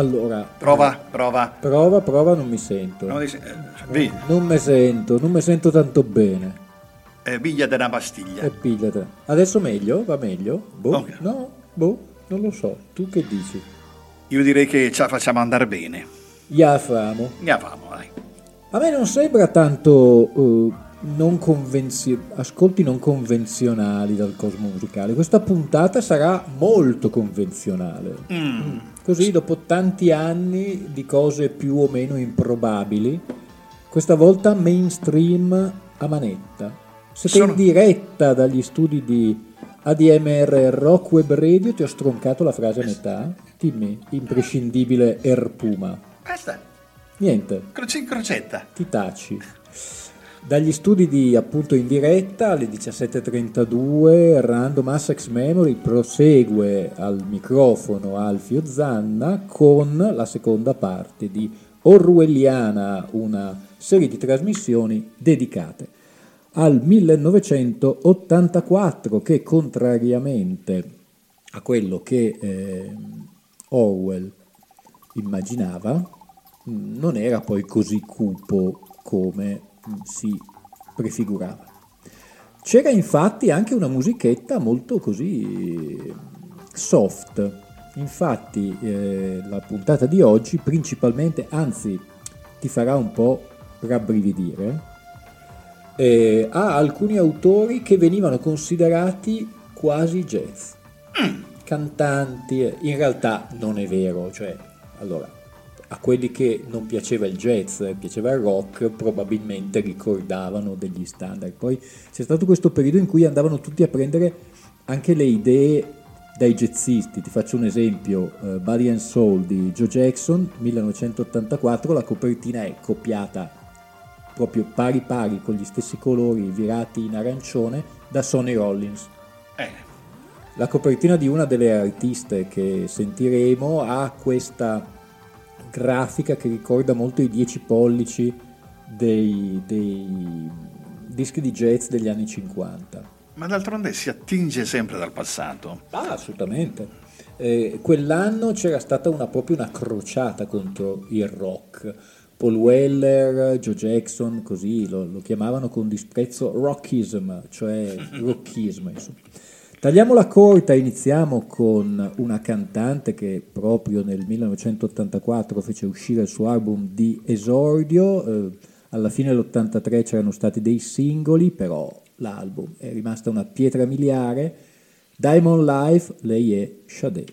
Allora, prova, prova. Prova, prova, non mi sento. Non, eh, non mi sento, non mi sento tanto bene. Eh, pigliate una pastiglia. E pigliate. Adesso meglio? Va meglio? Boh, okay. No, boh, non lo so. Tu che dici? Io direi che ce la facciamo andare bene. Ya famo. Ya famo, dai. A me non sembra tanto... Uh, non convenzio- ascolti non convenzionali dal cosmo musicale. Questa puntata sarà molto convenzionale. Mm. Così, dopo tanti anni di cose più o meno improbabili, questa volta mainstream a manetta. Siete Sono... in diretta dagli studi di ADMR Rock Web Radio, ti ho stroncato la frase a metà. Dimmi, imprescindibile Erpuma. Questa. Niente. Croce in crocetta. Ti taci. Dagli studi di appunto in diretta alle 17.32 Random Assex Memory prosegue al microfono Alfio Zanna con la seconda parte di Orwelliana, una serie di trasmissioni dedicate al 1984 che contrariamente a quello che eh, Orwell immaginava non era poi così cupo come si prefigurava. C'era infatti anche una musichetta molto così soft, infatti eh, la puntata di oggi principalmente, anzi ti farà un po' rabbrividire, eh, ha alcuni autori che venivano considerati quasi jazz, mm. cantanti, eh, in realtà non è vero, cioè allora a quelli che non piaceva il jazz, piaceva il rock, probabilmente ricordavano degli standard. Poi c'è stato questo periodo in cui andavano tutti a prendere anche le idee dai jazzisti. Ti faccio un esempio, uh, Body and Soul di Joe Jackson, 1984, la copertina è copiata proprio pari pari con gli stessi colori virati in arancione da Sonny Rollins. Eh. La copertina di una delle artiste che sentiremo ha questa grafica che ricorda molto i 10 pollici dei, dei dischi di jazz degli anni 50. Ma d'altronde si attinge sempre dal passato. Ah, assolutamente. Eh, quell'anno c'era stata una, proprio una crociata contro il rock. Paul Weller, Joe Jackson, così lo, lo chiamavano con disprezzo rockism, cioè rockism. Insomma. Tagliamola corta, iniziamo con una cantante che proprio nel 1984 fece uscire il suo album di esordio, eh, alla fine dell'83 c'erano stati dei singoli, però l'album è rimasta una pietra miliare. Diamond Life, lei è Sade.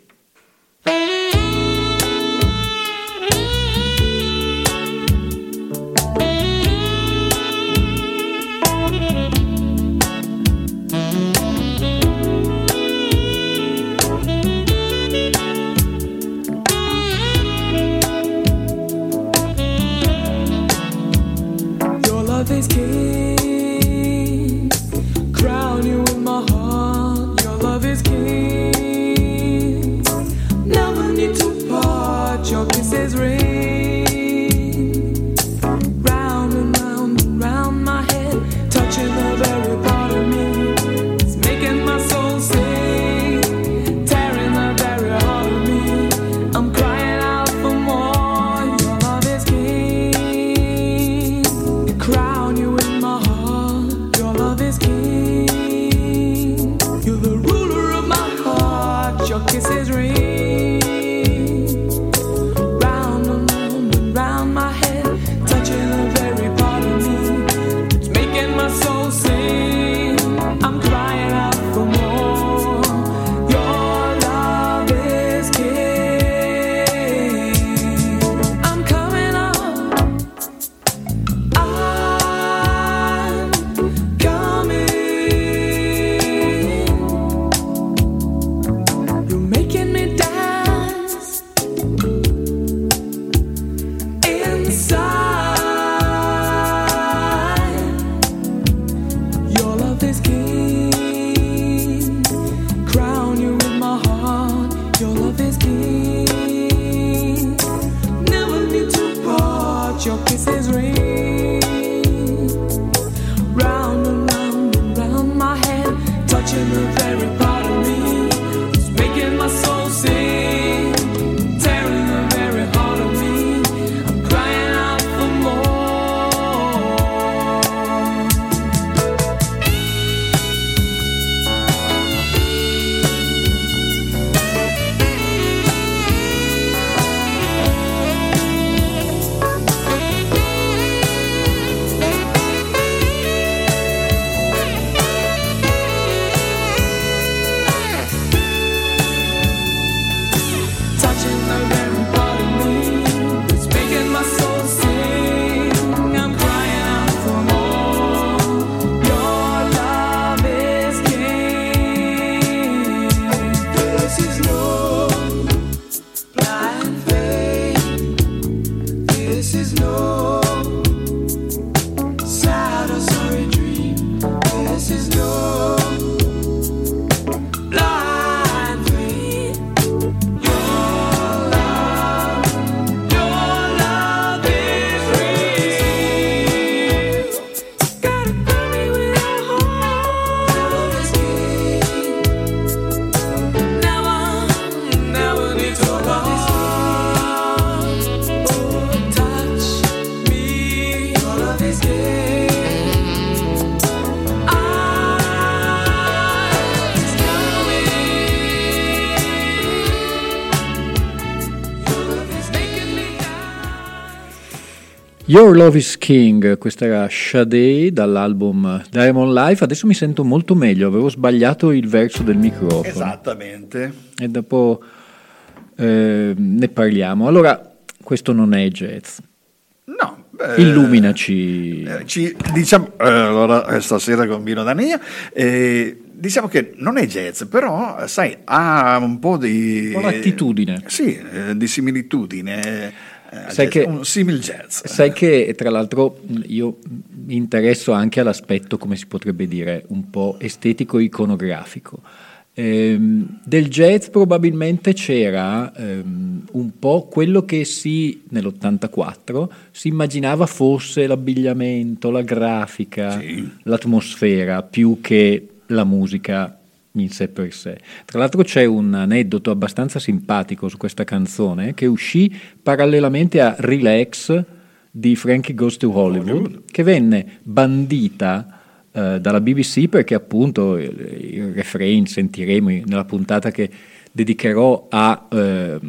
Your Love is King, questa era Shade dall'album Diamond Life, adesso mi sento molto meglio, avevo sbagliato il verso del microfono. Esattamente. E dopo eh, ne parliamo. Allora, questo non è jazz. No. Eh, Illuminaci. Eh, ci, diciamo, eh, allora eh, stasera combino da Nia. Eh, diciamo che non è jazz, però sai, ha un po' di... Un po' l'attitudine. Sì, di similitudine eh, sai che, un simil jazz. Sai che tra l'altro io mi interesso anche all'aspetto, come si potrebbe dire, un po' estetico-iconografico. Ehm, del jazz probabilmente c'era ehm, un po' quello che si, nell'84, si immaginava fosse l'abbigliamento, la grafica, sì. l'atmosfera, più che la musica in sé per sé. Tra l'altro c'è un aneddoto abbastanza simpatico su questa canzone che uscì parallelamente a Relax di Frankie Goes to Hollywood, Hollywood. che venne bandita eh, dalla BBC perché appunto il, il, refrain sentiremo nella puntata che dedicherò a, eh,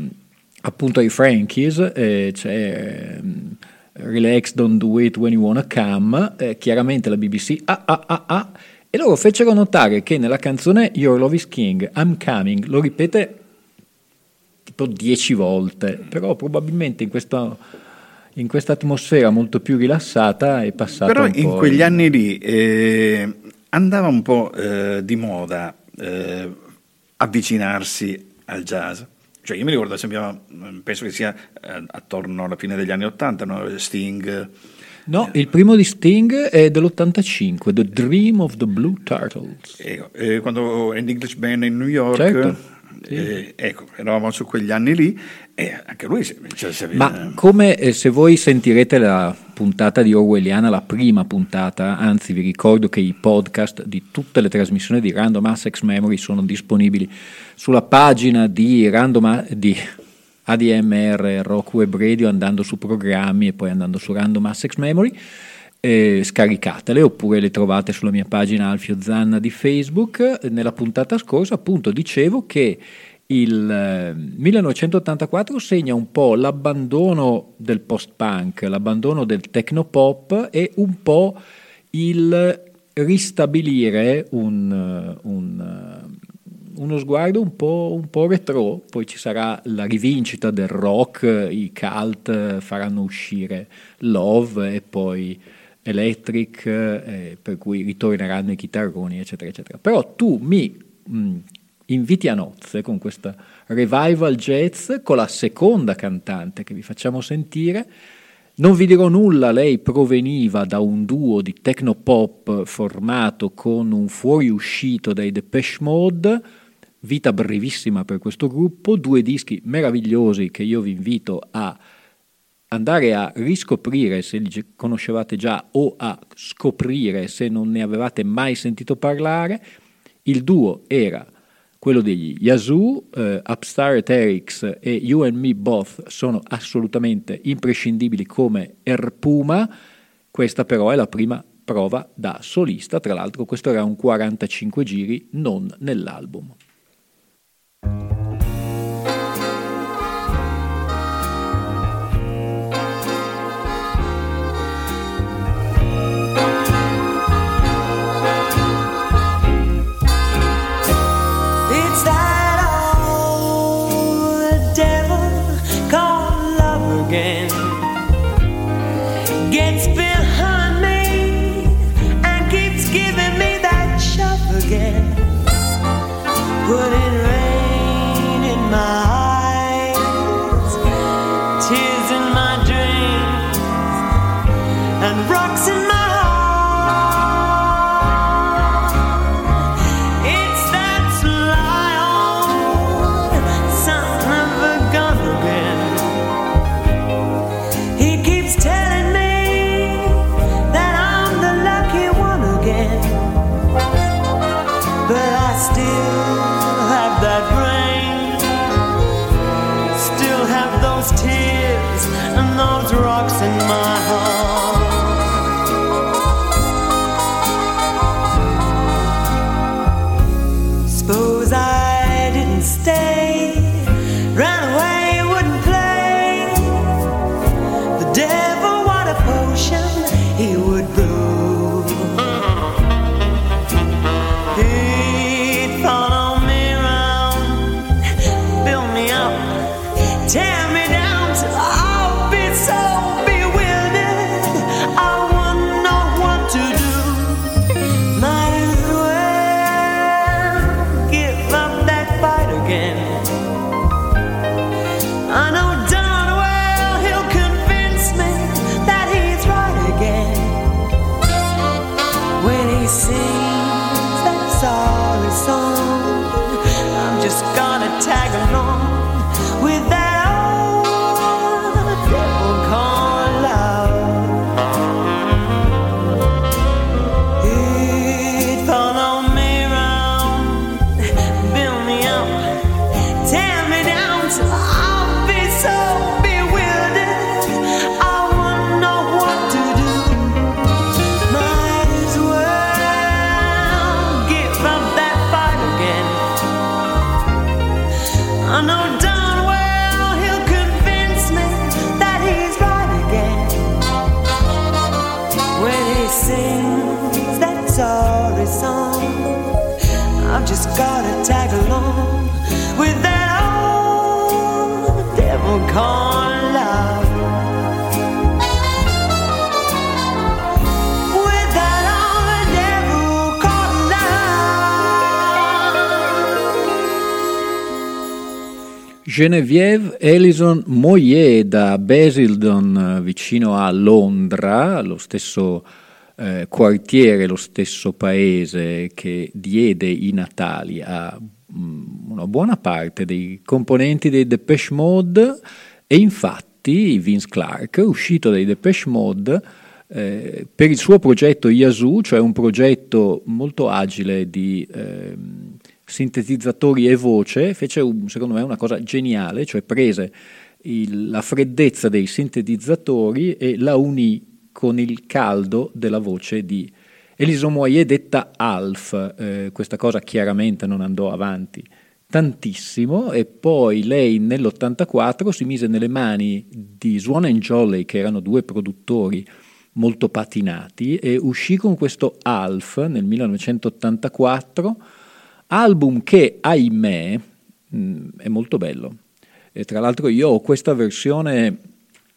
appunto ai Frankies, eh, c'è ehm, Relax, don't do it when you wanna come, eh, chiaramente la BBC ah ah ah ah e loro fecero notare che nella canzone Your Love is King, I'm Coming, lo ripete tipo dieci volte, però probabilmente in questa, in questa atmosfera molto più rilassata è passato Però in quegli anni lì eh, andava un po' eh, di moda eh, avvicinarsi al jazz. Cioè io mi ricordo sempre, penso che sia eh, attorno alla fine degli anni Ottanta, no? Sting No, il primo di Sting è dell'85, The Dream of the Blue Turtles. Ecco, eh, quando in English Band in New York, certo, sì. eh, ecco, eravamo su quegli anni lì e anche lui cioè, si Ma come eh, se voi sentirete la puntata di Orwelliana, la prima puntata, anzi vi ricordo che i podcast di tutte le trasmissioni di Random Access Memory sono disponibili sulla pagina di Random... Di, ADMR Rock Web Radio andando su programmi e poi andando su Random Access Memory. Eh, scaricatele oppure le trovate sulla mia pagina Alfio Zanna di Facebook. Nella puntata scorsa appunto dicevo che il eh, 1984 segna un po' l'abbandono del post-punk, l'abbandono del techno-pop e un po' il ristabilire un, un uno sguardo un po', un po', retro, poi ci sarà la rivincita del rock, i cult faranno uscire Love e poi Electric, eh, per cui ritorneranno i chitarroni, eccetera, eccetera. Però tu mi mh, inviti a nozze con questa revival jazz con la seconda cantante che vi facciamo sentire. Non vi dirò nulla, lei proveniva da un duo di techno pop formato con un fuoriuscito dai Depeche Mode, vita brevissima per questo gruppo, due dischi meravigliosi che io vi invito a andare a riscoprire se li conoscevate già o a scoprire se non ne avevate mai sentito parlare. Il duo era quello degli Yazoo, eh, Upstart Erics e You and Me Both sono assolutamente imprescindibili come Erpuma, questa però è la prima prova da solista, tra l'altro questo era un 45 giri non nell'album. Genevieve Elison Moyer da Basildon vicino a Londra, lo stesso eh, quartiere, lo stesso paese che diede i natali a um, una buona parte dei componenti dei Depeche Mode. E infatti Vince Clark, uscito dai Depeche Mode, eh, per il suo progetto Yazoo, cioè un progetto molto agile di... Eh, sintetizzatori e voce, fece un, secondo me una cosa geniale, cioè prese il, la freddezza dei sintetizzatori e la unì con il caldo della voce di Elison Moyer detta Alf, eh, questa cosa chiaramente non andò avanti tantissimo e poi lei nell'84 si mise nelle mani di Swan and Jolly che erano due produttori molto patinati e uscì con questo Alf nel 1984 album che, ahimè, mh, mm, è molto bello. E tra l'altro io ho questa versione,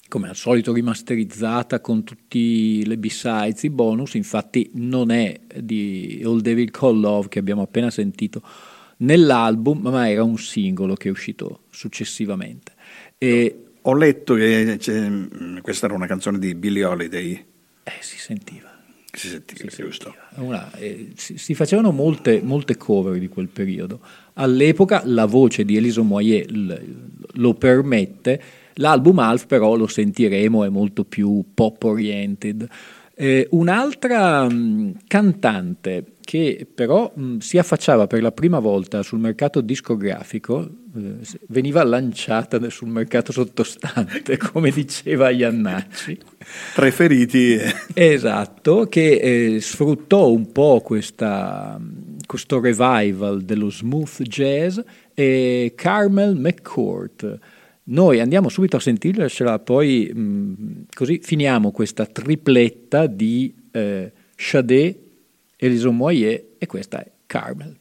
come al solito, rimasterizzata con tutti le B-sides, i bonus, infatti non è di All Devil Call Love che abbiamo appena sentito nell'album, ma era un singolo che è uscito successivamente. E, ho letto che questa era una canzone di Billie Holiday. Eh, si sentiva. Si sentiva, si giusto. Sentiva. Una, eh, si, si, facevano molte, molte, cover di quel periodo. All'epoca la voce di Elison Moyer lo permette, L'album Alf però lo sentiremo, è molto più pop oriented. Eh, un'altra mh, cantante che però mh, si affacciava per la prima volta sul mercato discografico, eh, veniva lanciata sul mercato sottostante, come diceva Iannacci. Preferiti. Esatto, che eh, sfruttò un po' questa, questo revival dello smooth jazz e Carmel McCourt. Noi andiamo subito a sentircela, poi mh, così finiamo questa tripletta di eh, Sade Elison Moyer e questa è Carmel.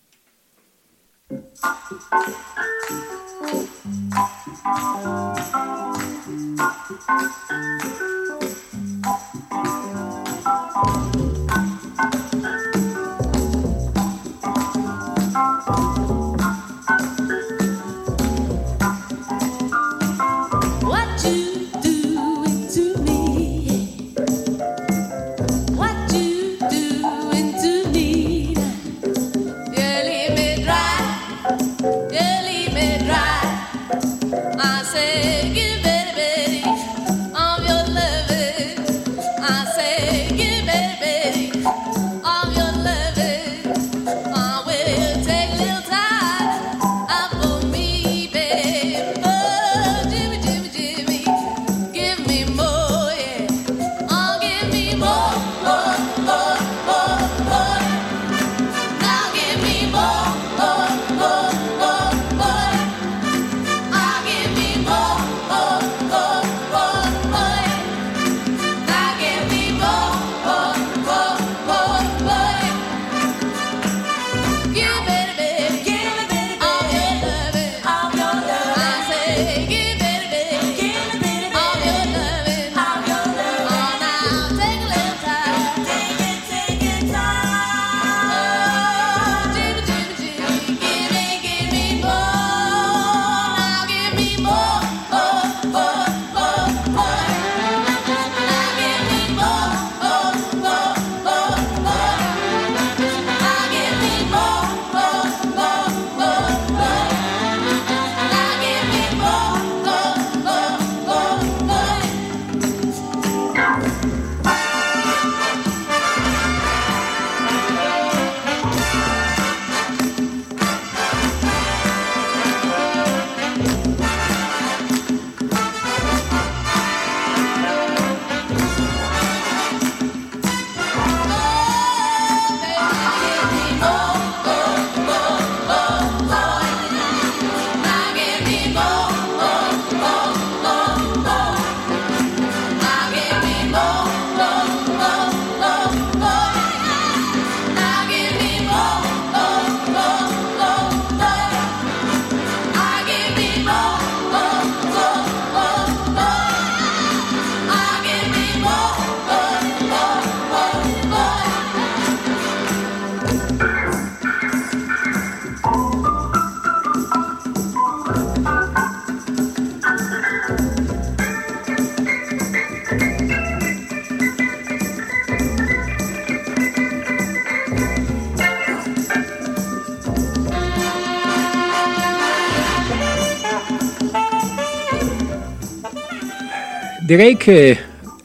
Direi che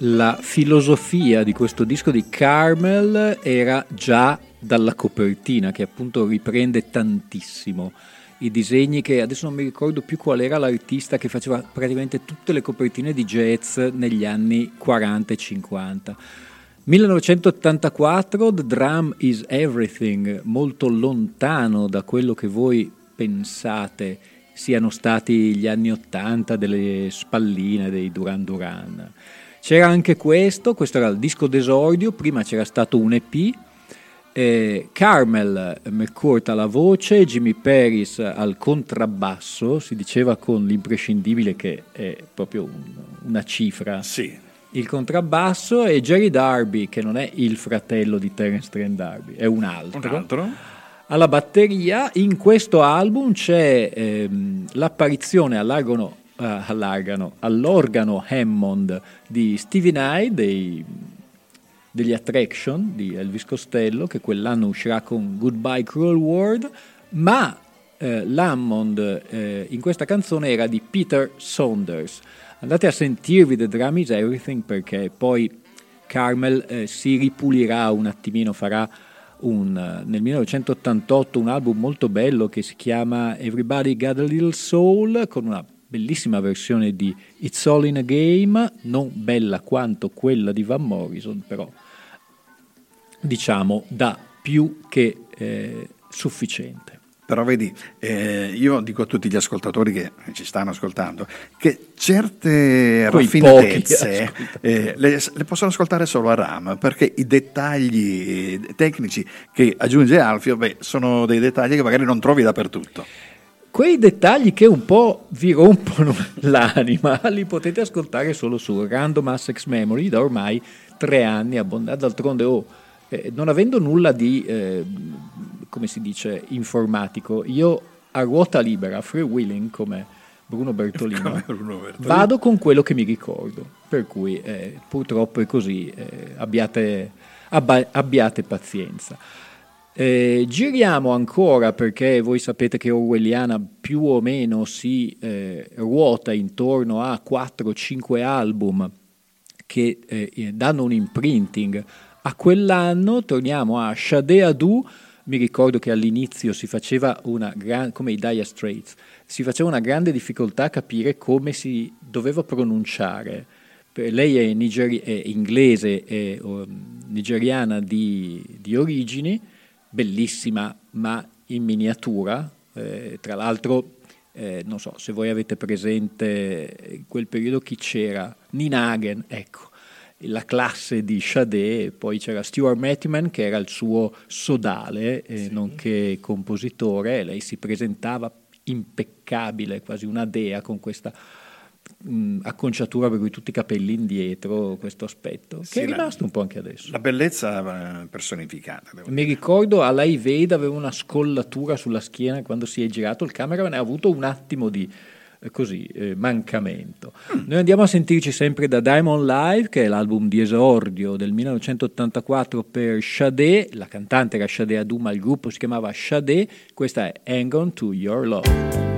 la filosofia di questo disco di Carmel era già dalla copertina, che appunto riprende tantissimo i disegni che adesso non mi ricordo più qual era l'artista che faceva praticamente tutte le copertine di jazz negli anni 40 e 50. 1984 The Drum is Everything, molto lontano da quello che voi pensate siano stati gli anni Ottanta delle spalline dei Duran Duran. C'era anche questo, questo era il disco d'esordio, prima c'era stato un EP, eh, Carmel McCourt alla voce, Jimmy Paris al contrabbasso, si diceva con l'imprescindibile che è proprio un, una cifra. Sì. Il contrabbasso e Jerry Darby, che non è il fratello di Terence Trent Darby, è un altro. Un altro alla batteria. In questo album c'è ehm, l'apparizione all'organo, uh, all'organo, all'organo, Hammond di Stevie Nye dei, degli Attraction di Elvis Costello, che quell'anno uscirà con Goodbye Cruel World, ma eh, l'Hammond eh, in questa canzone era di Peter Saunders. Andate a sentirvi The Drum is Everything perché poi Carmel eh, si ripulirà un attimino, farà un, nel 1988 un album molto bello che si chiama Everybody Got a Little Soul con una bellissima versione di It's All in a Game, non bella quanto quella di Van Morrison, però diciamo da più che eh, sufficiente. Però vedi, eh, io dico a tutti gli ascoltatori che ci stanno ascoltando che certe Quei raffinatezze eh, le, le, possono ascoltare solo a RAM perché i dettagli tecnici che aggiunge Alfio beh, sono dei dettagli che magari non trovi dappertutto. Quei dettagli che un po' vi rompono l'anima li potete ascoltare solo su Random Access Memory da ormai tre anni abbondanti. D'altronde, oh, eh, non avendo nulla di eh, come si dice, informatico. Io a ruota libera, free willing come Bruno Bertolino, Bruno Bertolino. vado con quello che mi ricordo. Per cui eh, purtroppo è così, eh, abbiate, abba, abbiate, pazienza. Eh, giriamo ancora perché voi sapete che Orwelliana più o meno si eh, ruota intorno a 4-5 album che eh, danno un imprinting a quell'anno. Torniamo a Shade Adu mi ricordo che all'inizio si faceva una gran, come i Dire Straits, si faceva una grande difficoltà a capire come si doveva pronunciare. Lei è, nigeri- è inglese, um, nigeriana di, di, origini, bellissima ma in miniatura, eh, tra l'altro eh, non so se voi avete presente in quel periodo chi c'era, Nina Hagen, ecco, la classe di Sade, poi c'era Stuart Mattiman che era il suo sodale, eh, sì. nonché compositore, lei si presentava impeccabile, quasi una dea con questa mh, acconciatura per cui tutti i capelli indietro, questo aspetto, che sì, è rimasto la, un po' anche adesso. La bellezza eh, personificata. Mi ricordo a lei Veda aveva una scollatura sulla schiena quando si è girato il cameraman ha avuto un attimo di così, eh, mancamento. Mm. Noi andiamo a sentirci sempre da Diamond Live, che è l'album di esordio del 1984 per Sade, la cantante era Sade Aduma, il gruppo si chiamava Sade, questa è Hang On To Your Love.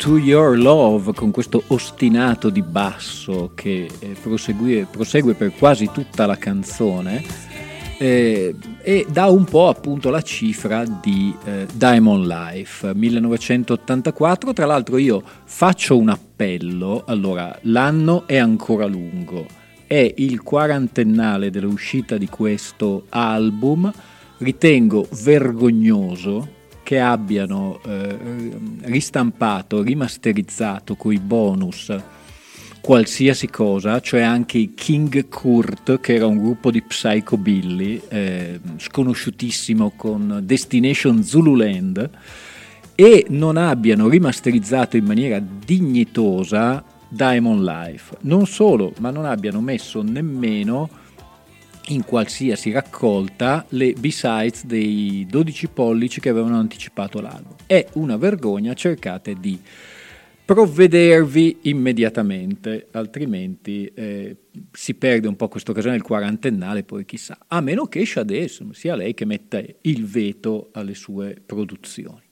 To Your Love con questo ostinato di basso che eh, prosegue, prosegue, per quasi tutta la canzone eh, e dà un po' appunto la cifra di eh, Diamond Life 1984. Tra l'altro io faccio un appello, allora l'anno è ancora lungo, è il quarantennale dell'uscita di questo album, ritengo vergognoso che abbiano eh, ristampato, rimasterizzato coi bonus qualsiasi cosa, cioè anche King Kurt, che era un gruppo di psychobilly eh, sconosciutissimo con Destination Zululand, e non abbiano rimasterizzato in maniera dignitosa Diamond Life. Non solo, ma non abbiano messo nemmeno in qualsiasi raccolta le B-sides dei 12 pollici che avevano anticipato l'album. È una vergogna, cercate di provvedervi immediatamente, altrimenti eh, si perde un po' questa occasione del quarantennale, poi chissà, a meno che Sade sia lei che metta il veto alle sue produzioni.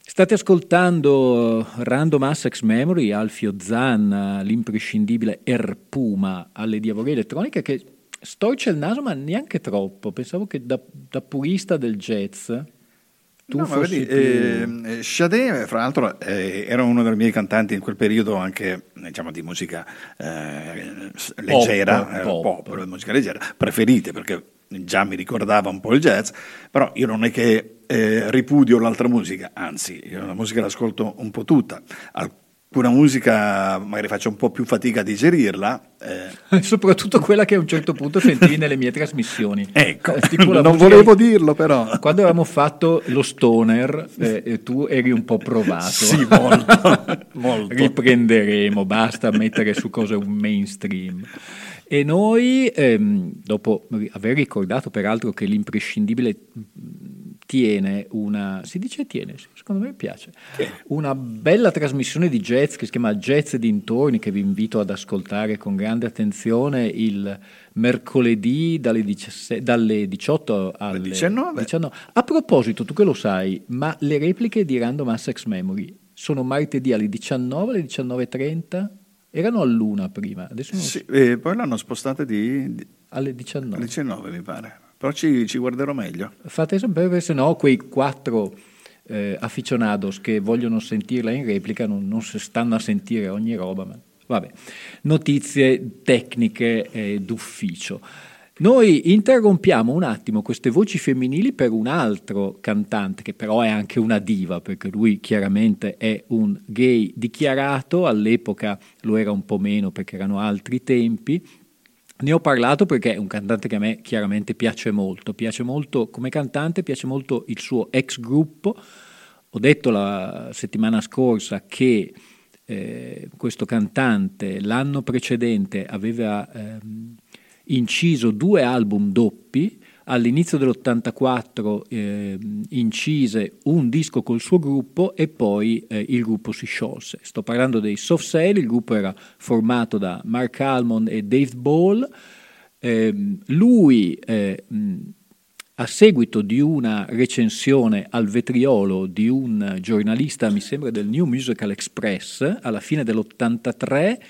State ascoltando Random Assex Memory, Alfio Zan, l'imprescindibile Erpuma alle diavorie elettroniche che storce il naso, ma neanche troppo. Pensavo che da, da purista del jazz tu no, vedi, più... eh, Sade, fra l'altro, eh, era uno dei miei cantanti in quel periodo anche diciamo, di musica eh, leggera, pop, pop. pop, musica leggera, preferite perché già mi ricordava un po' il jazz, però io non è che eh, ripudio l'altra musica, anzi, io la musica l'ascolto un po' tutta. Al- una musica magari faccio un po' più fatica a digerirla. Eh. Soprattutto quella che a un certo punto sentivi nelle mie trasmissioni. Ecco, eh, non volevo dirlo però. Quando avevamo fatto lo stoner, eh, tu eri un po' provato. Sì, molto, molto. Riprenderemo, basta mettere su cose un mainstream. E noi, ehm, dopo aver ricordato peraltro che l'imprescindibile tiene una, si dice tiene, secondo me piace, una bella trasmissione di jazz che si chiama Jazz dintorni che vi invito ad ascoltare con grande attenzione il mercoledì dalle, 17, dalle 18 alle 19. 19. A proposito, tu che lo sai, ma le repliche di Random Assex Memory sono martedì alle 19, alle 19.30? Erano all'una prima, adesso non sì, e poi l'hanno spostata di, di, alle 19. Alle 19 mi pare. Però ci, ci guarderò meglio. Fate sapere, se no quei quattro eh, aficionados che vogliono sentirla in replica non, non si stanno a sentire ogni roba, ma vabbè. Notizie tecniche eh, d'ufficio. Noi interrompiamo un attimo queste voci femminili per un altro cantante che però è anche una diva perché lui chiaramente è un gay dichiarato, all'epoca lo era un po' meno perché erano altri tempi, ne ho parlato perché è un cantante che a me chiaramente piace molto, piace molto come cantante, piace molto il suo ex gruppo. Ho detto la settimana scorsa che eh, questo cantante l'anno precedente aveva eh, inciso due album doppi, all'inizio dell'84 eh, incise un disco col suo gruppo e poi eh, il gruppo si sciolse. Sto parlando dei Soft Sail, il gruppo era formato da Mark Almond e Dave Ball. Eh, lui, a seguito di una recensione al vetriolo di un giornalista, mi sembra del New Musical Express, alla fine dell'83,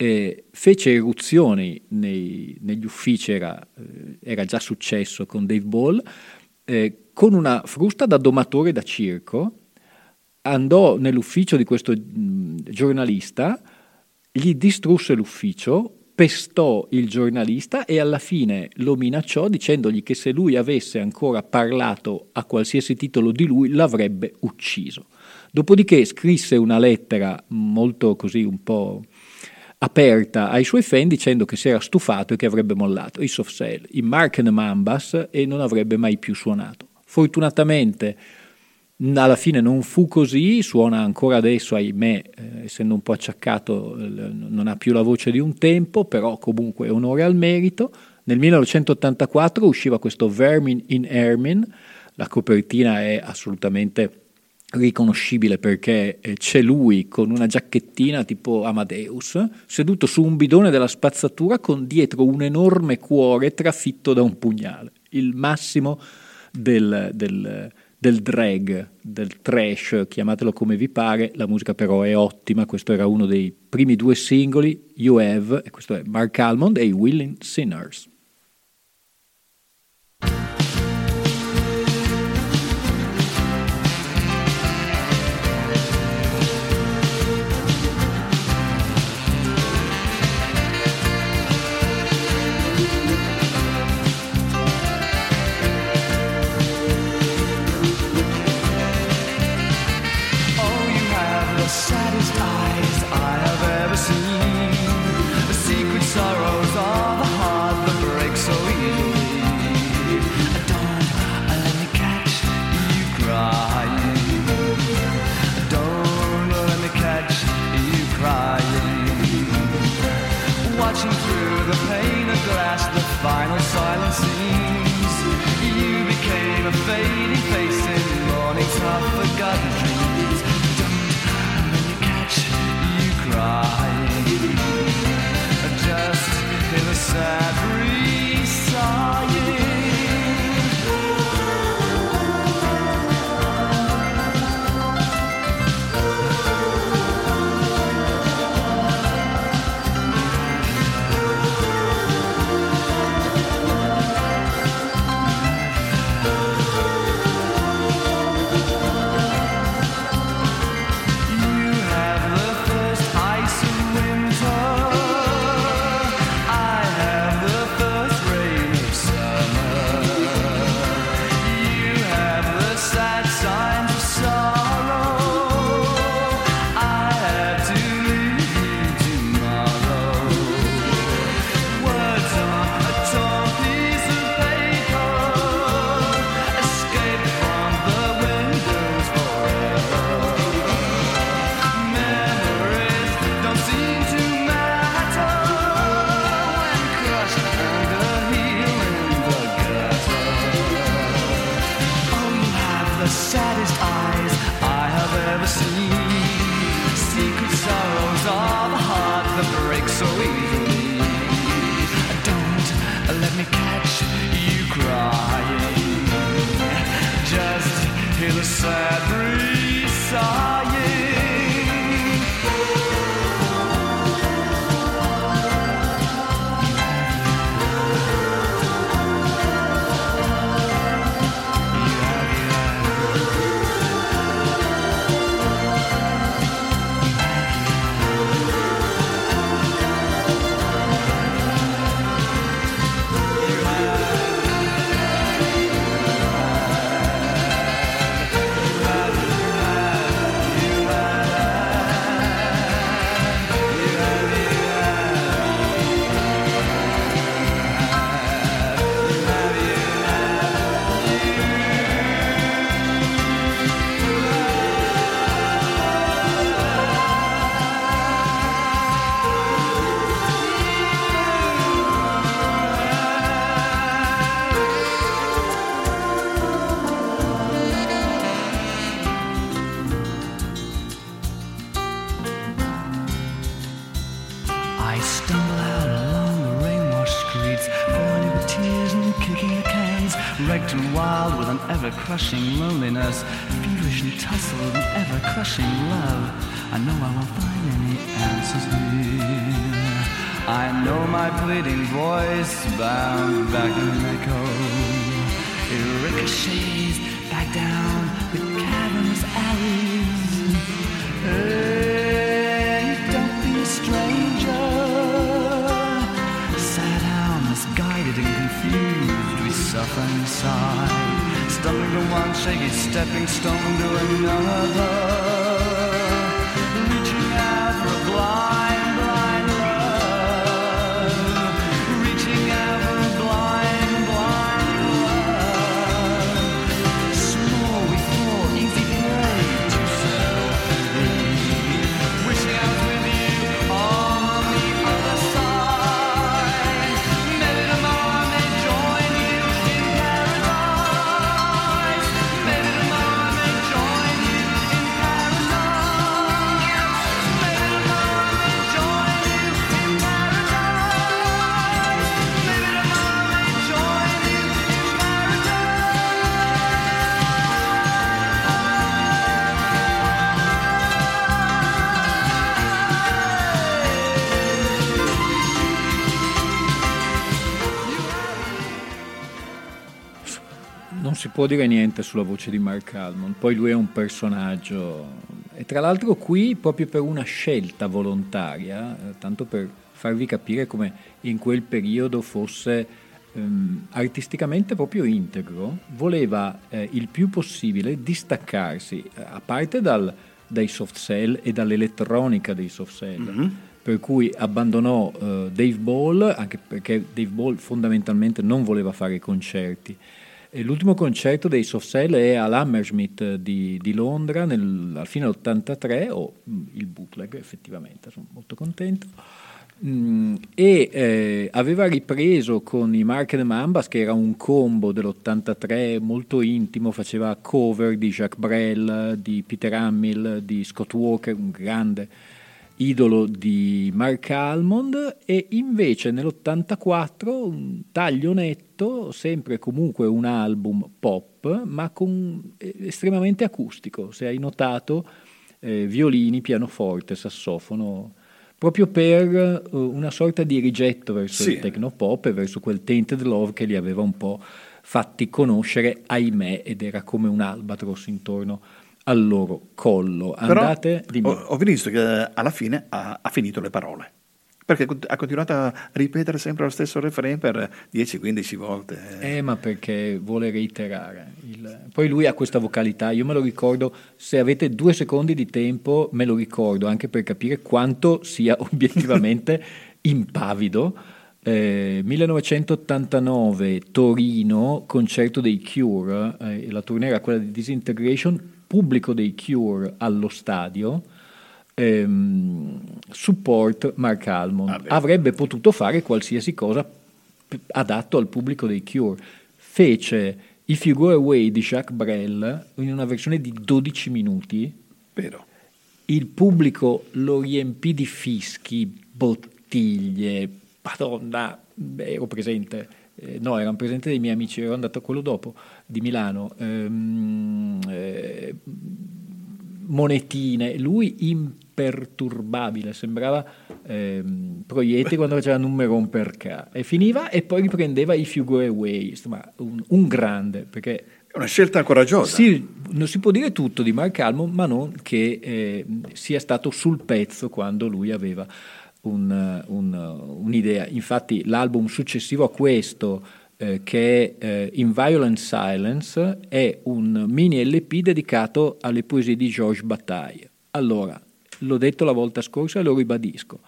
eh, fece eruzioni nei, negli uffici, era, eh, era, già successo con Dave Ball, eh, con una frusta da domatore da circo, andò nell'ufficio di questo mh, giornalista, gli distrusse l'ufficio, pestò il giornalista e alla fine lo minacciò dicendogli che se lui avesse ancora parlato a qualsiasi titolo di lui l'avrebbe ucciso. Dopodiché scrisse una lettera molto così un po' aperta ai suoi fan dicendo che si era stufato e che avrebbe mollato i soft sale, i Marken Mambas e non avrebbe mai più suonato. Fortunatamente alla fine non fu così, suona ancora adesso, ahimè, eh, essendo un po' acciaccato, eh, non ha più la voce di un tempo, però comunque onore al merito. Nel 1984 usciva questo Vermin in Ermin, la copertina è assolutamente riconoscibile perché eh, c'è lui con una giacchettina tipo Amadeus, seduto su un bidone della spazzatura con dietro un enorme cuore trafitto da un pugnale, il massimo del, del, del drag, del trash, chiamatelo come vi pare, la musica però è ottima, questo era uno dei primi due singoli, You Have, e questo è Mark Almond e i Willing Sinners. Back in an echo. It ricochets back down the cavernous alleys. Hey, don't be a stranger. Sad how misguided and confused we suffer inside stumbling to one shaky stepping stone to another. Può dire niente sulla voce di Mark Almond, poi lui è un personaggio e tra l'altro qui proprio per una scelta volontaria, eh, tanto per farvi capire come in quel periodo fosse ehm, artisticamente proprio integro, voleva eh, il più possibile distaccarsi, eh, a parte dal, dai soft cell e dall'elettronica dei soft cell. Mm-hmm. Per cui abbandonò uh, Dave Ball, anche perché Dave Ball fondamentalmente non voleva fare concerti. E l'ultimo concerto dei Soft Cell è all'Hammersmith di, di Londra nel, alla fine dell'83, o mm, il bootleg effettivamente, sono molto contento. Mm, e eh, aveva ripreso con i Mark Mambas, che era un combo dell'83 molto intimo, faceva cover di Jacques Brel, di Peter Hamill, di Scott Walker, un grande idolo di Mark Almond, e invece nell'84 un taglio netto, sempre comunque un album pop, ma con, eh, estremamente acustico, se hai notato, eh, violini, pianoforte, sassofono proprio per uh, una sorta di rigetto verso sì. il technopop e verso quel tainted love che li aveva un po' fatti conoscere, ahimè, ed era come un albatros intorno al loro collo. Andate, Però, ho, ho, visto che alla fine ha, ha finito le parole perché ha continuato a ripetere sempre lo stesso refrain per 10-15 volte. Eh, ma perché vuole reiterare. Il... Poi lui ha questa vocalità, io me lo ricordo, se avete due secondi di tempo me lo ricordo, anche per capire quanto sia obiettivamente impavido. Eh, 1989 Torino, concerto dei Cure, eh, la tournée era quella di Disintegration, pubblico dei Cure allo stadio ehm, support Mark Almond. Ah, Avrebbe potuto fare qualsiasi cosa adatto al pubblico dei Cure. Fece If You Go Away di Jacques Brel in una versione di 12 minuti. Vero. Il pubblico lo riempì di fischi, bottiglie. Madonna, ero presente. Eh, no, erano presenti dei miei amici, ero andato a quello dopo di Milano. Ehm, eh, monetine, lui imperturbabile, sembrava ehm, Proietti quando faceva numero per K e finiva e poi riprendeva i Go Away, insomma un, un grande perché è una scelta coraggiosa. Sì, non si può dire tutto di Mark Almond, ma non che eh, sia stato sul pezzo quando lui aveva un, un, un'idea. Infatti l'album successivo a questo, eh, che è eh, In Violent Silence, è un mini LP dedicato alle poesie di Georges Bataille. Allora, l'ho detto la volta scorsa e lo ribadisco.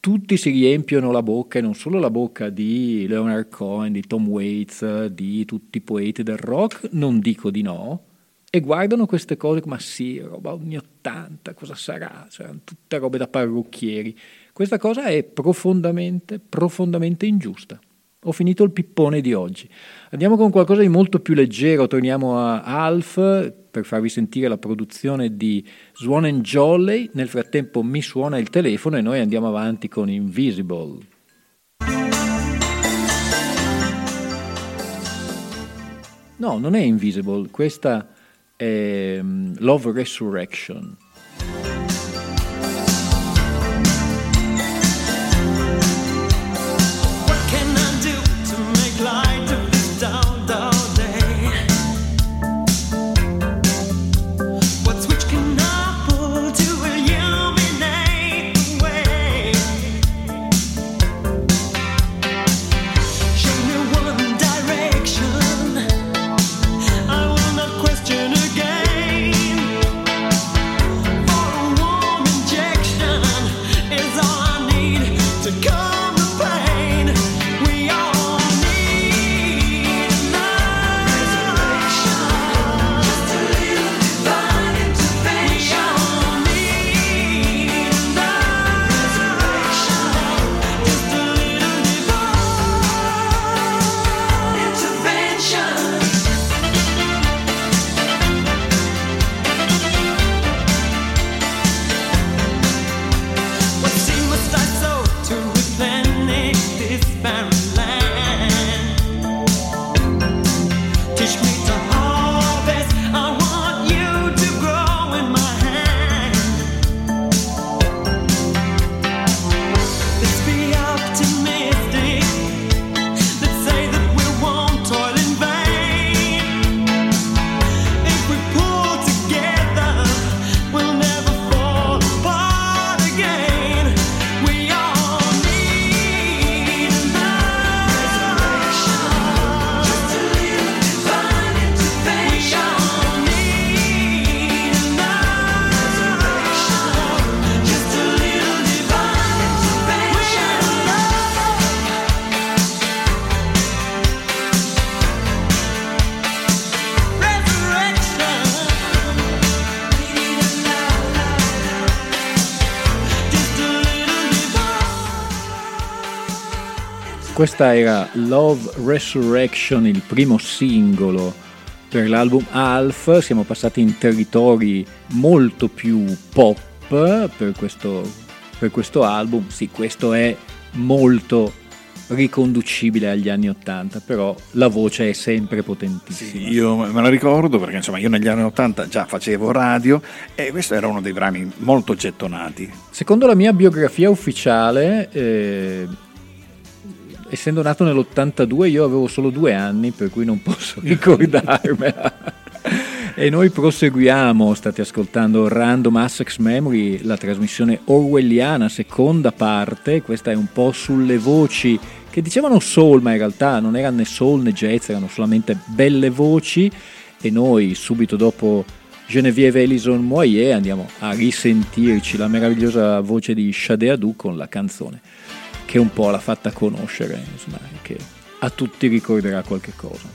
Tutti si riempiono la bocca, e non solo la bocca di Leonard Cohen, di Tom Waits, di tutti i poeti del rock, non dico di no, e guardano queste cose, ma sì, roba anni 80, cosa sarà? Cioè, tutte robe da parrucchieri. Questa cosa è profondamente, profondamente ingiusta. Ho finito il pippone di oggi. Andiamo con qualcosa di molto più leggero, torniamo a Alf per farvi sentire la produzione di Swan and Jolly. Nel frattempo mi suona il telefono e noi andiamo avanti con Invisible. No, non è Invisible, questa è um, Love Resurrection. Questa era Love Resurrection, il primo singolo per l'album Alf. Siamo passati in territori molto più pop per questo, per questo album. Sì, questo è molto riconducibile agli anni Ottanta, però la voce è sempre potentissima. Sì, io me la ricordo perché insomma io negli anni Ottanta già facevo radio e questo era uno dei brani molto gettonati. Secondo la mia biografia ufficiale, eh, essendo nato nell'82 io avevo solo due anni, per cui non posso ricordarmela. E noi proseguiamo, state ascoltando Random Assex Memory, la trasmissione orwelliana, seconda parte, questa è un po' sulle voci che dicevano soul, ma in realtà non erano né soul né jazz, erano solamente belle voci e noi subito dopo Genevieve Ellison Moyer andiamo a risentirci la meravigliosa voce di Shade Adu con la canzone che un po' l'ha fatta conoscere, insomma, che a tutti ricorderà qualche cosa.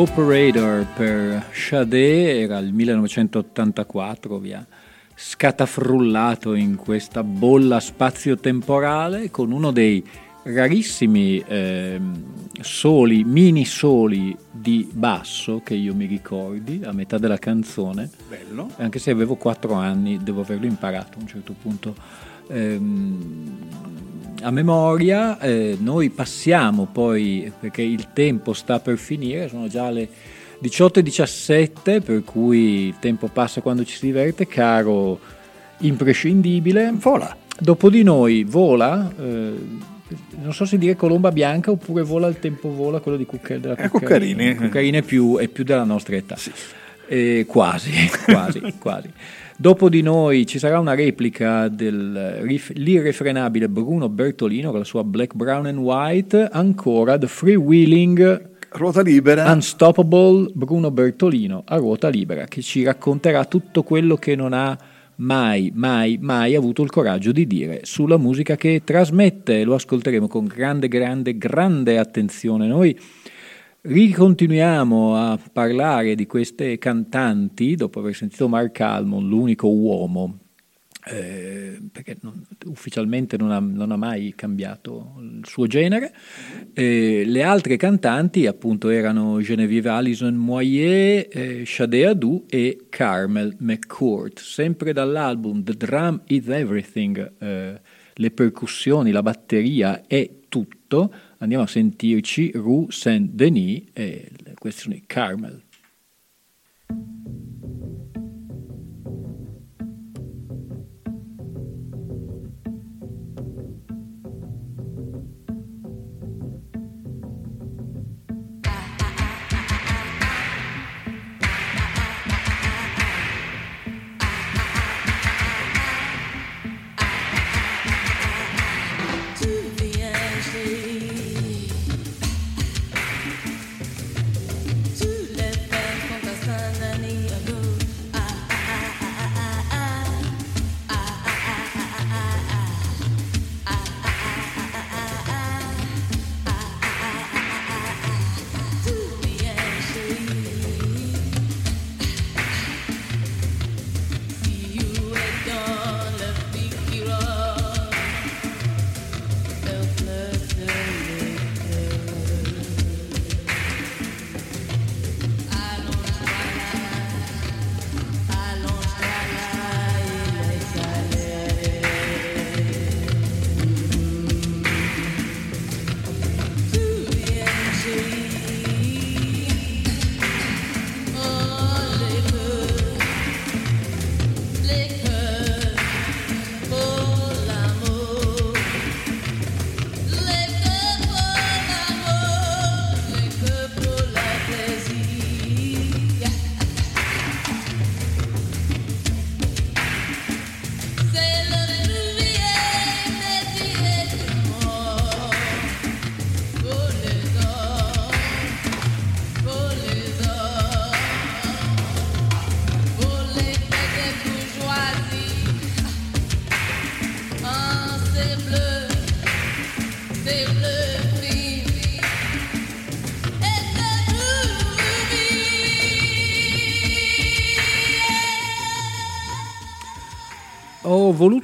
Operator per Sade era il 1984, via scatafrullato in questa bolla spazio-temporale con uno dei rarissimi eh, soli, mini soli di basso che io mi ricordi a metà della canzone. Bello. Anche se avevo 4 anni, devo averlo imparato a un certo punto. Ehm, a memoria, eh, noi passiamo poi, perché il tempo sta per finire, sono già le 18 e 17, per cui il tempo passa quando ci si diverte, caro imprescindibile. Vola. Dopo di noi vola, eh, non so se dire colomba bianca oppure vola il tempo vola, quello di Cucca, della Eh, Cuccarini. Cuccarini è più, è più della nostra età. Eh, quasi, quasi, quasi. Dopo di noi ci sarà una replica dell'irrefrenabile Bruno Bertolino con la sua Black, Brown and White, ancora The Freewheeling Ruota libera. Unstoppable Bruno Bertolino a ruota libera che ci racconterà tutto quello che non ha mai, mai, mai avuto il coraggio di dire sulla musica che trasmette. Lo ascolteremo con grande, grande, grande attenzione. Noi ricontinuiamo a parlare di queste cantanti dopo aver sentito Mark Almond, l'unico uomo eh, perché non, ufficialmente non ha, non ha, mai cambiato il suo genere. Eh, le altre cantanti appunto erano Genevieve Alison Moyer, eh, Shade Adu e Carmel McCourt, sempre dall'album The Drum is Everything, eh, le percussioni, la batteria è tutto. Andiamo a sentirci Rue Saint-Denis e le questioni Carmel.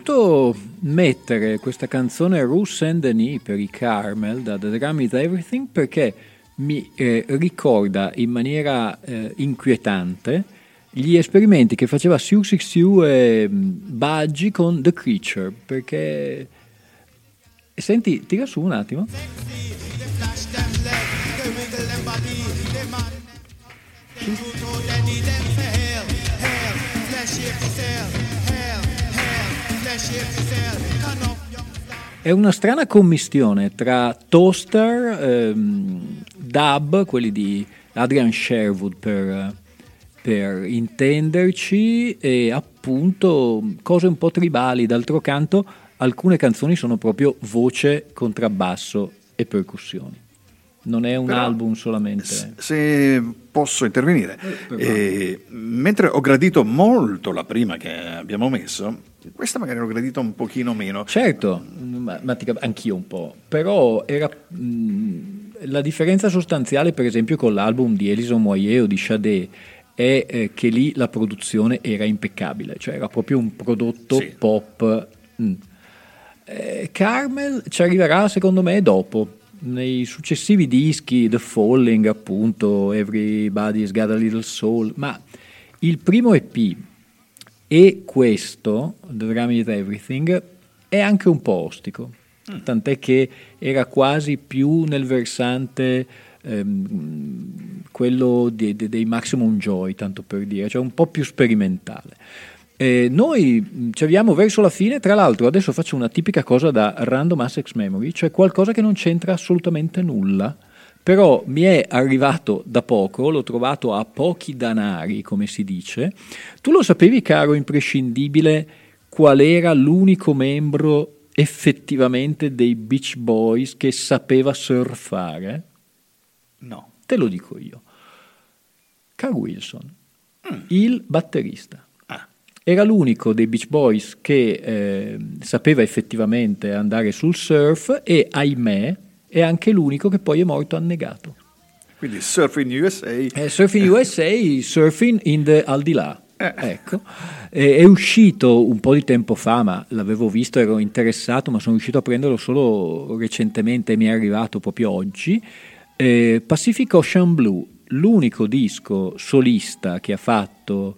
Voluto mettere questa canzone Rue Saint-Denis per i Carmel da The Drum is Everything perché mi eh, ricorda in maniera eh, inquietante gli esperimenti che faceva Sue Sue e Budgie con The Creature perché senti tira su un attimo È una strana commistione tra toaster, ehm, dub, quelli di Adrian Sherwood per, per intenderci, e appunto cose un po' tribali. D'altro canto, alcune canzoni sono proprio voce, contrabbasso e percussioni. Non è un Però, album solamente. Se posso intervenire, eh, mentre ho gradito molto la prima che abbiamo messo, questa magari l'ho gradita un pochino meno. Certo, ma, ma anch'io un po', però era mh, la differenza sostanziale per esempio con l'album di Elison Moyer o di Sade è eh, che lì la produzione era impeccabile, cioè era proprio un prodotto Sì. pop. mm. Eh, Carmel ci arriverà secondo me dopo, nei successivi dischi, The Falling appunto, Everybody's Got a Little Soul, ma il primo EP e questo, The Drum is Everything, è anche un po' ostico, tant'è che era quasi più nel versante ehm, quello di- di- dei Maximum Joy, tanto per dire, cioè un po' più sperimentale. Eh, noi ci avviamo verso la fine, tra l'altro adesso faccio una tipica cosa da Random Access Memory, cioè qualcosa che non c'entra assolutamente nulla, però mi è arrivato da poco, l'ho trovato a pochi danari, come si dice. Tu lo sapevi, caro imprescindibile, qual era l'unico membro effettivamente dei Beach Boys che sapeva surfare? No. Te lo dico io. Carl Wilson, il batterista. Era l'unico dei Beach Boys che eh, sapeva effettivamente andare sul surf e, ahimè, è anche l'unico che poi è morto annegato. quindi Surfing USA. Eh, surfing USA, Surfing in the al di là. Eh. Ecco. Eh, è uscito un po' di tempo fa, ma l'avevo visto, ero interessato, ma sono riuscito a prenderlo solo recentemente, mi è arrivato proprio oggi. Eh, Pacific Ocean Blue, l'unico disco solista che ha fatto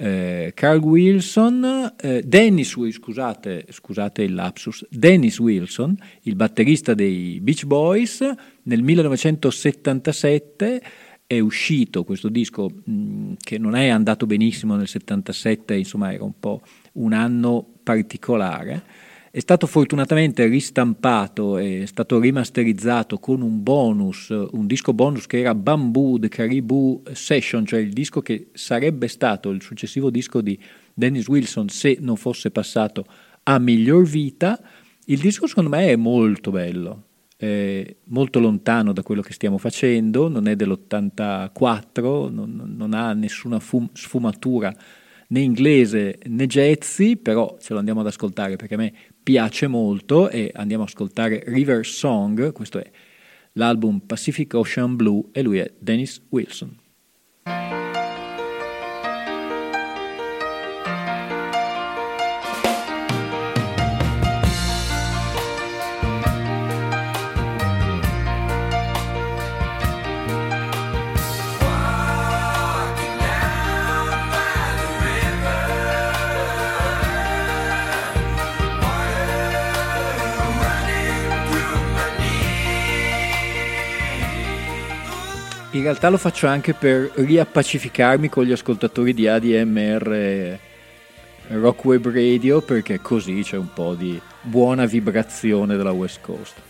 eh, Carl Wilson, eh, Dennis, scusate, scusate il lapsus, Dennis Wilson, il batterista dei Beach Boys, nel 1977 è uscito questo disco mh, che non è andato benissimo nel 77, insomma era un po' un anno particolare. È stato fortunatamente ristampato, è stato rimasterizzato con un bonus, un disco bonus che era Bamboo The Caribou Session, cioè il disco che sarebbe stato il successivo disco di Dennis Wilson se non fosse passato a miglior vita. Il disco secondo me è molto bello, è molto lontano da quello che stiamo facendo, non è dell'84, non, non ha nessuna fum- sfumatura né inglese né jazzy, però ce lo andiamo ad ascoltare perché a me piace molto e andiamo ad ascoltare River Song, questo è l'album Pacific Ocean Blue e lui è Dennis Wilson. In realtà lo faccio anche per riappacificarmi con gli ascoltatori di ADMR e Rock Web Radio perché così c'è un po' di buona vibrazione della West Coast.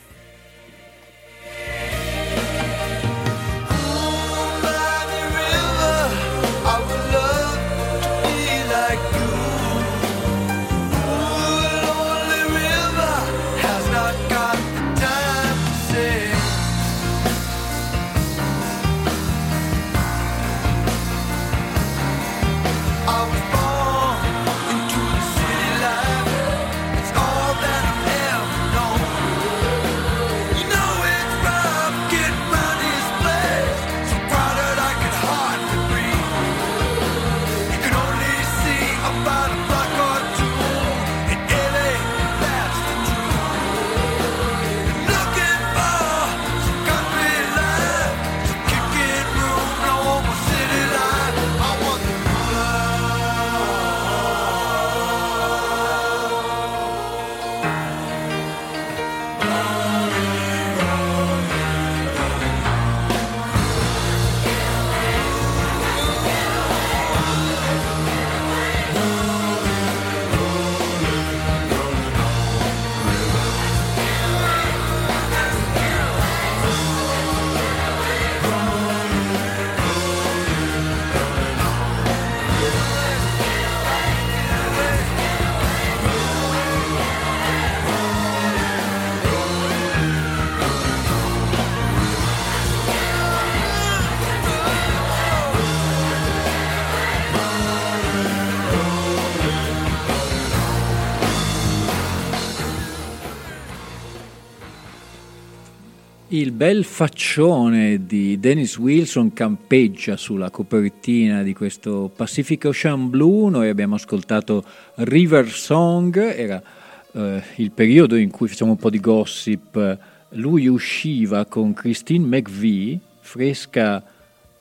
Il bel faccione di Dennis Wilson campeggia sulla copertina di questo Pacific Ocean Blue. Noi abbiamo ascoltato River Song, era eh, il periodo in cui facciamo un po' di gossip. Lui usciva con Christine McVie, fresca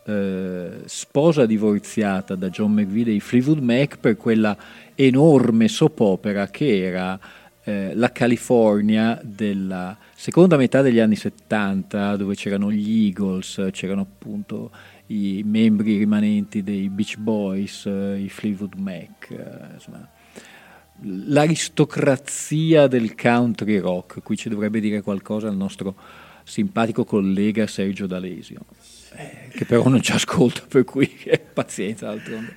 eh, sposa divorziata da John McVie dei Fleetwood Mac, per quella enorme soap opera che era eh, la California della seconda metà degli anni 70 dove c'erano gli Eagles, c'erano appunto i membri rimanenti dei Beach Boys, eh, i Fleetwood Mac, eh, insomma, l'aristocrazia del country rock. Qui ci dovrebbe dire qualcosa il nostro simpatico collega Sergio D'Alesio. Eh, che però non ci ascolta, per cui pazienza. D'altronde.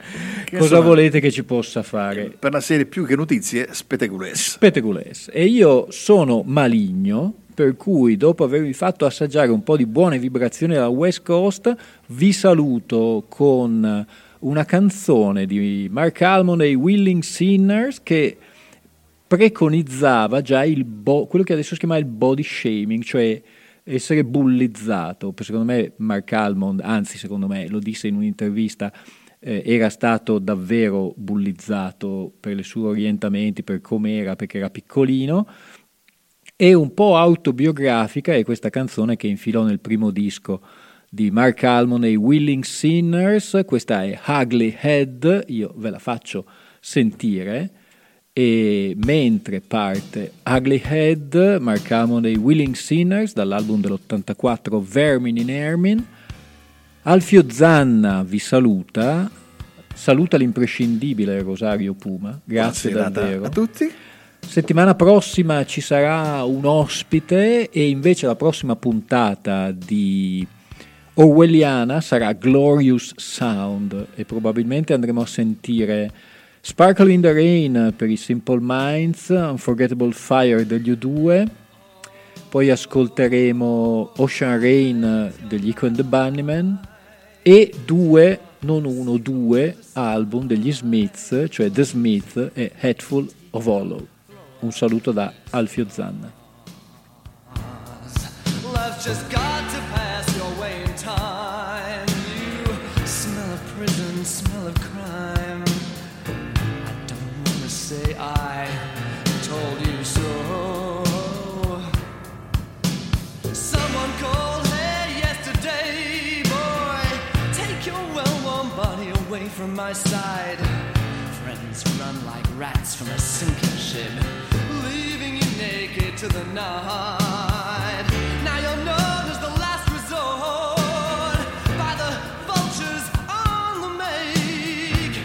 Cosa insomma, volete che ci possa fare? Per la serie più che notizie. Spetecules. E io sono maligno, per cui dopo avervi fatto assaggiare un po' di buone vibrazioni dalla West Coast, vi saluto con una canzone di Mark Almond e i Willing Sinners che preconizzava già bo- quello che adesso si chiama il body shaming, cioè essere bullizzato. Secondo me Mark Almond, anzi secondo me lo disse in un'intervista, eh, era stato davvero bullizzato per i suoi orientamenti, per come era, perché era piccolino. E un po' autobiografica è questa canzone che infilò nel primo disco di Mark Almond e i Willing Sinners. Questa è Ugly Head, io ve la faccio sentire e mentre parte Ugly Head, marcamo dei Willing Sinners dall'album dell'84 Vermin in Ermin, Alfio Zanna vi saluta, saluta l'imprescindibile Rosario Puma, grazie Buonasera davvero. a tutti. Settimana prossima ci sarà un ospite e invece la prossima puntata di Orwelliana sarà Glorious Sound e probabilmente andremo a sentire Sparkle in the Rain per i Simple Minds, Unforgettable Fire degli U2, poi ascolteremo Ocean Rain degli Echo and the Bunnymen e due, non uno, due album degli Smiths, cioè The Smith e Headful of Hollow. Un saluto da Alfio Zanna. From my side. Friends run like rats from a sinking ship, to the night. Now you're known as the last resort by the vultures on the make.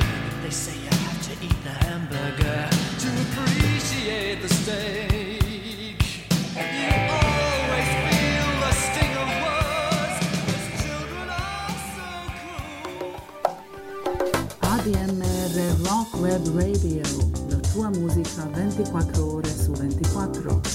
They say you have to eat the hamburger to appreciate the steak. Web Radio, la tua musica 24 ore su 24.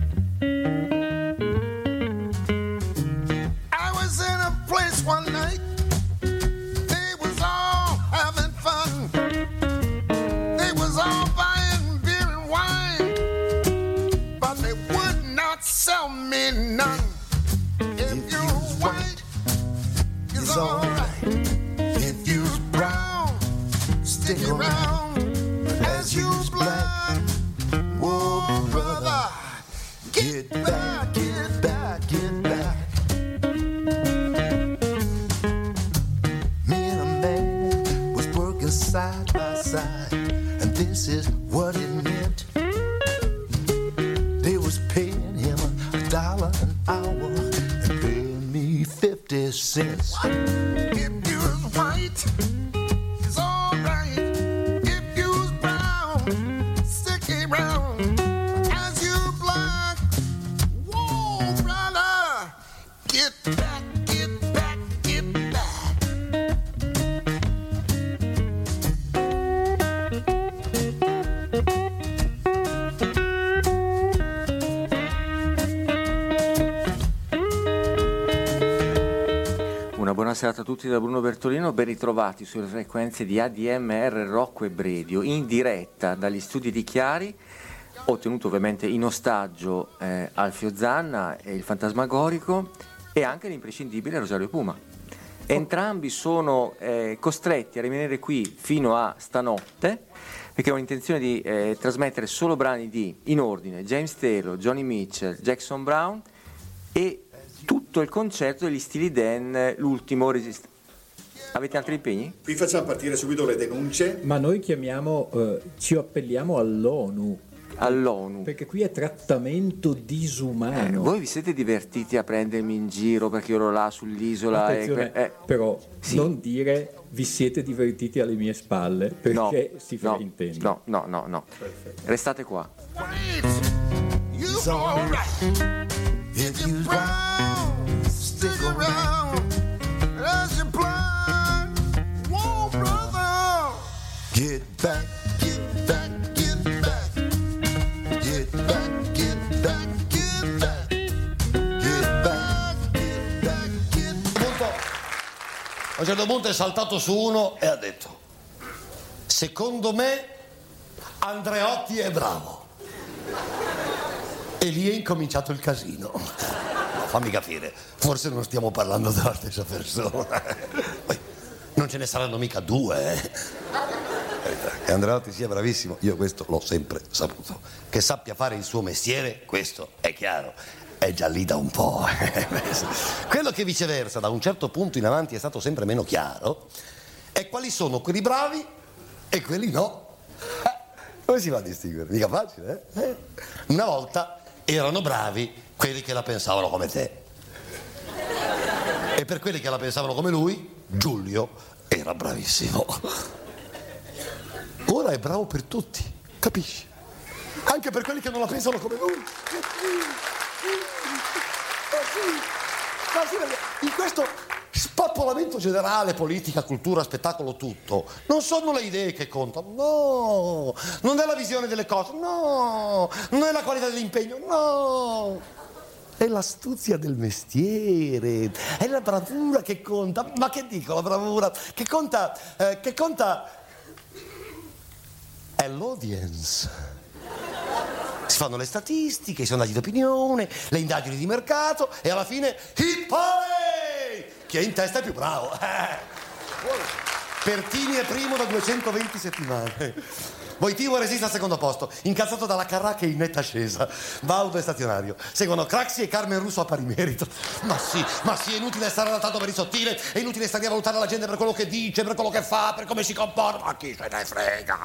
Serata a tutti da Bruno Bertolino, ben ritrovati sulle frequenze di ADMR Rocco e Bredio, in diretta dagli studi di Chiari. Ho tenuto ovviamente in ostaggio eh, Alfio Zanna e il Fantasmagorico e anche l'imprescindibile Rosario Puma. Entrambi sono eh, costretti a rimanere qui fino a stanotte perché ho intenzione di eh, trasmettere solo brani di, in ordine, James Taylor, Johnny Mitchell, Jackson Brown e tutto il concerto degli stili Dan, l'ultimo resist- Avete altri impegni? Qui facciamo partire subito le denunce. Ma noi chiamiamo, eh, ci appelliamo all'ONU. All'ONU. Perché qui è trattamento Eh, disumano. voi vi siete divertiti a prendermi in giro perché io ero là sull'isola e... eh, però sì. non dire vi siete divertiti alle mie spalle perché no, si no, fraintende. no, no, no, no. Restate qua. You alright. A un certo punto è saltato su uno e ha detto secondo me Andreotti è bravo. E lì è incominciato il casino. No, fammi capire forse non stiamo parlando della stessa persona. Non ce ne saranno mica due eh. che Andreotti sia bravissimo io questo l'ho sempre saputo. Che sappia fare il suo mestiere questo è chiaro è già lì da un po'. Quello che viceversa da un certo punto in avanti è stato sempre meno chiaro è quali sono quelli bravi e quelli no. Eh, Come si va a distinguere? Mica facile, eh? Eh. Una volta erano bravi quelli che la pensavano come te. E per quelli che la pensavano come lui, Giulio era bravissimo. Ora è bravo per tutti, capisci? Anche per quelli che non la pensano come lui. Ma sì, ma sì, perché in questo spappolamento generale, politica, cultura, spettacolo, tutto, non sono le idee che contano, no, non è la visione delle cose, no, non è la qualità dell'impegno, no. È l'astuzia del mestiere, è la bravura che conta. Ma che dico la bravura? Che conta, eh, che conta è l'audience. Fanno le statistiche, i sondaggi d'opinione, le indagini di mercato e alla fine hit parade! Chi è in testa è più bravo. Pertini è primo da 220 settimane. Voitivo resiste al secondo posto, incazzato dalla Carrà in netta ascesa. Baudo è stazionario. Seguono Craxi e Carmen Russo a pari merito. Ma sì, ma sì, è inutile stare adattato per il sottile, è inutile stare a valutare la gente per quello che dice, per quello che fa, per come si comporta. Ma chi se ne frega?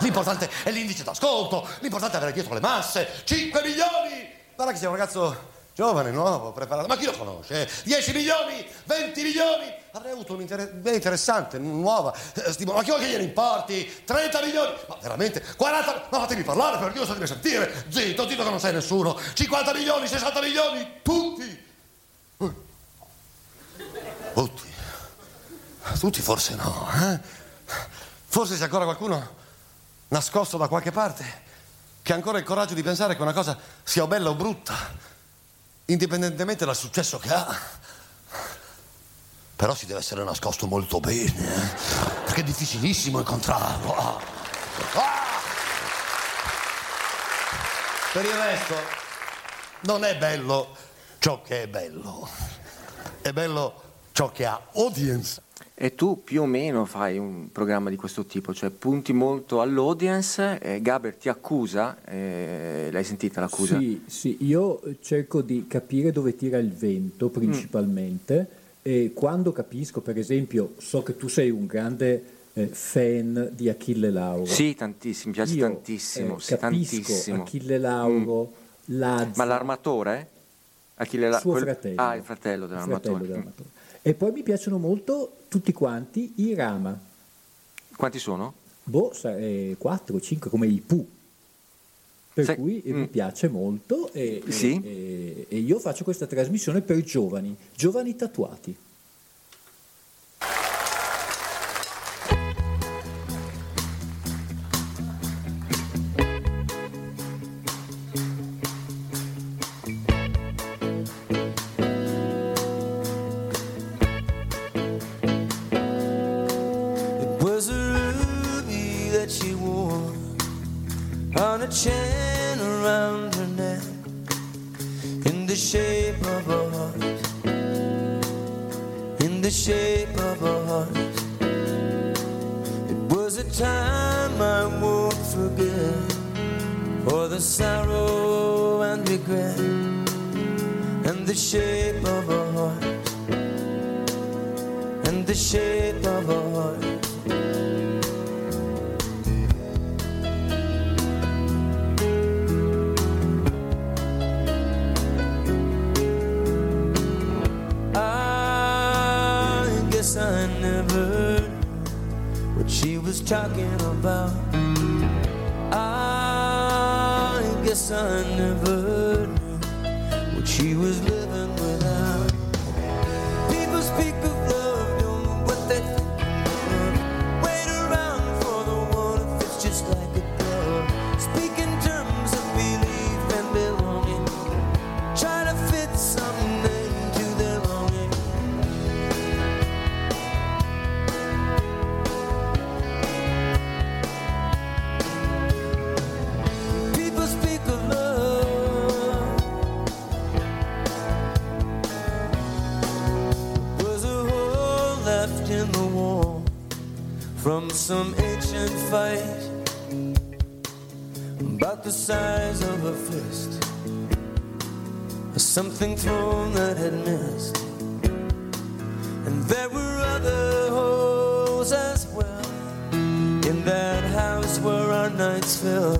L'importante è l'indice d'ascolto, l'importante è avere dietro le masse. 5 milioni! Guarda che sei un ragazzo giovane, nuovo, preparato. Ma chi lo conosce? 10 milioni? 20 milioni? Avrei avuto un'idea interessante, nuova. eh, stimo- Ma chi vuoi che gliene importi? 30 milioni? Ma veramente? 40? Ma fatemi parlare, per Dio, fatemi sentire. Zitto, zitto che non sei nessuno. 50 milioni, 60 milioni? Tutti! Eh. Tutti? Tutti forse no, eh? Forse c'è ancora qualcuno nascosto da qualche parte che ha ancora il coraggio di pensare che una cosa sia bella o brutta, indipendentemente dal successo che ha. Però si deve essere nascosto molto bene, eh? perché è difficilissimo incontrarlo. Ah. Ah! Per il resto, non è bello ciò che è bello, è bello ciò che ha audience. E tu più o meno fai un programma di questo tipo, cioè punti molto all'audience, eh, Gaber ti accusa, eh, l'hai sentita l'accusa? Sì, sì, io cerco di capire dove tira il vento principalmente e quando capisco, per esempio, so che tu sei un grande eh, fan di Achille Lauro. Sì, tantissimo, mi piace Io, tantissimo, eh, sì, capisco tantissimo. Achille Lauro, Lazza, Ma l'armatore? Achille La- suo quel- fratello. Ah, il fratello il dell'armatore. fratello dell'armatore. E poi mi piacciono molto tutti quanti i Rama. Quanti sono? Boh, 4 o 5 come i Pooh. Per Sai- cui eh, mm. mi piace molto e, e- Sì? e- e io faccio questa trasmissione per giovani, giovani tatuati. talking some ancient fight about the size of a fist. Or something thrown that had missed. And there were other holes as well in that house where our nights fell